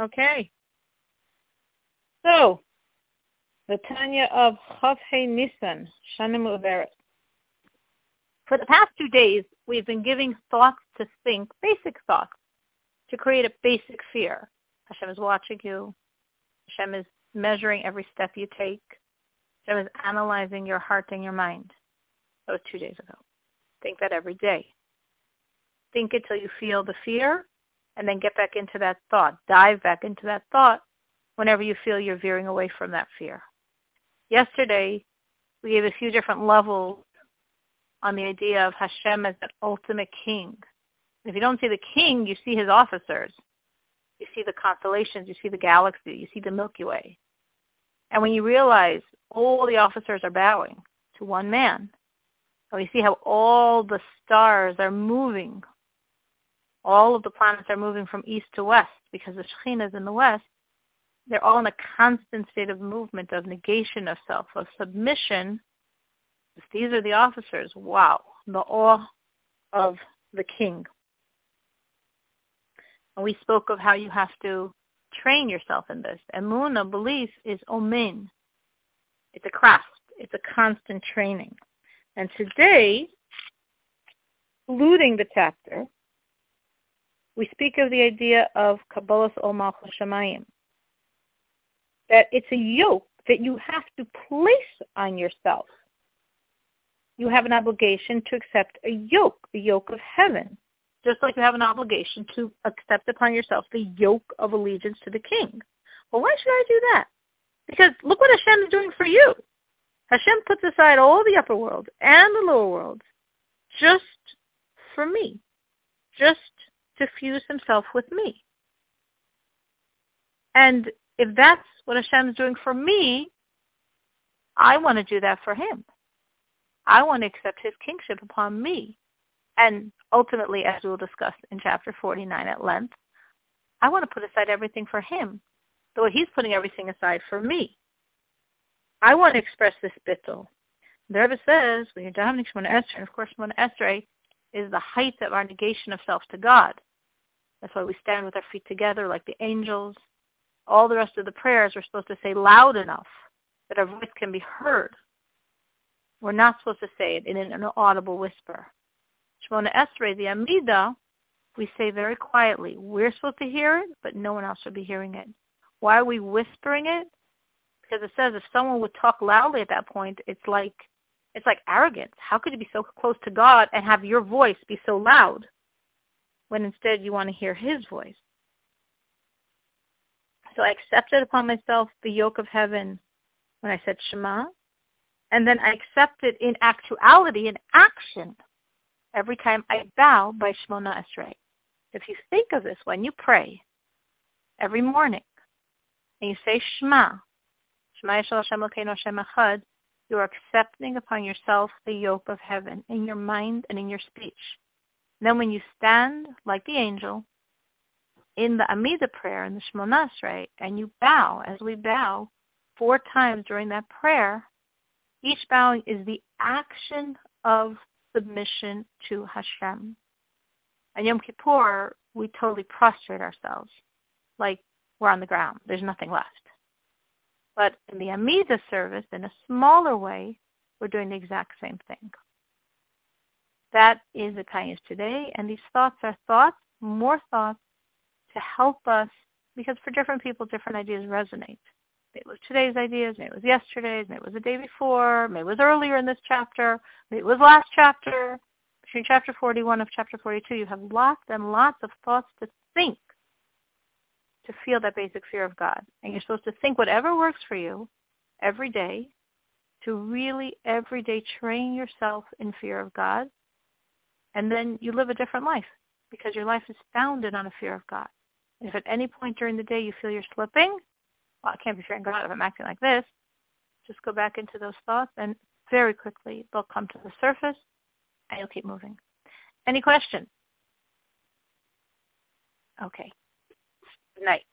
Okay. So, the Tanya of Chavhei Nisan, Shanim Uveret. For the past two days, we've been giving thoughts to think, basic thoughts, to create a basic fear. Hashem is watching you. Hashem is measuring every step you take. Hashem is analyzing your heart and your mind. That was two days ago. Think that every day. Think it till you feel the fear, and then get back into that thought. Dive back into that thought whenever you feel you're veering away from that fear. Yesterday, we gave a few different levels on the idea of Hashem as an ultimate king. If you don't see the king, you see his officers. You see the constellations, you see the galaxy, you see the Milky Way. And when you realize all the officers are bowing to one man, and we see how all the stars are moving, all of the planets are moving from east to west because the Shekhinah is in the west, they're all in a constant state of movement, of negation of self, of submission. If these are the officers, wow, the awe of the king. And we spoke of how you have to train yourself in this. Emuna, belief, is omin. It's a craft. It's a constant training. And today, concluding the chapter, we speak of the idea of Kabbalah's Omach Shemayim that it's a yoke that you have to place on yourself. You have an obligation to accept a yoke, the yoke of heaven, just like you have an obligation to accept upon yourself the yoke of allegiance to the king. Well, why should I do that? Because look what Hashem is doing for you. Hashem puts aside all the upper world and the lower world just for me, just to fuse himself with me. And if that's what Hashem is doing for me, I want to do that for him. I want to accept his kingship upon me. And ultimately, as we'll discuss in chapter 49 at length, I want to put aside everything for him, though he's putting everything aside for me. I want to express this bittul. The Rebbe says, when you're davening Shemona Esrei, and of course Shemona Esrei is the height of our negation of self to God. That's why we stand with our feet together like the angels, all the rest of the prayers we're supposed to say loud enough that our voice can be heard. We're not supposed to say it in an audible whisper. Shemona Esrei, the Amida, we say very quietly. We're supposed to hear it, but no one else should be hearing it. Why are we whispering it? Because it says if someone would talk loudly at that point, it's like it's like arrogance. How could you be so close to God and have your voice be so loud when instead you want to hear his voice? So I accepted upon myself the yoke of heaven when I said Shema. And then I accepted in actuality, in action, every time I bow by Shemona Esrei. If you think of this when you pray every morning, and you say Shema, Shema Yisrael Hashem Elokeinu Hashem Echad, you are accepting upon yourself the yoke of heaven in your mind and in your speech. Then when you stand like the angel, in the Amida prayer in the Shemona Esrei, and you bow, as we bow four times during that prayer, each bowing is the action of submission to Hashem. And Yom Kippur, we totally prostrate ourselves, like we're on the ground. There's nothing left. But in the Amida service, in a smaller way, we're doing the exact same thing. That is the kindness today, and these thoughts are thoughts, more thoughts to help us because for different people, different ideas resonate. Maybe it was today's ideas, maybe it was yesterday's, maybe it was the day before, maybe it was earlier in this chapter, maybe it was last chapter. Between chapter 41 of chapter 42, you have lots and lots of thoughts to think to feel that basic fear of God. And you're supposed to think whatever works for you every day to really every day train yourself in fear of God. And then you live a different life because your life is founded on a fear of God. If at any point during the day you feel you're slipping, well, I can't be fearing God if I'm acting like this. Just go back into those thoughts and very quickly they'll come to the surface and you'll keep moving. Any questions? Okay. Good night.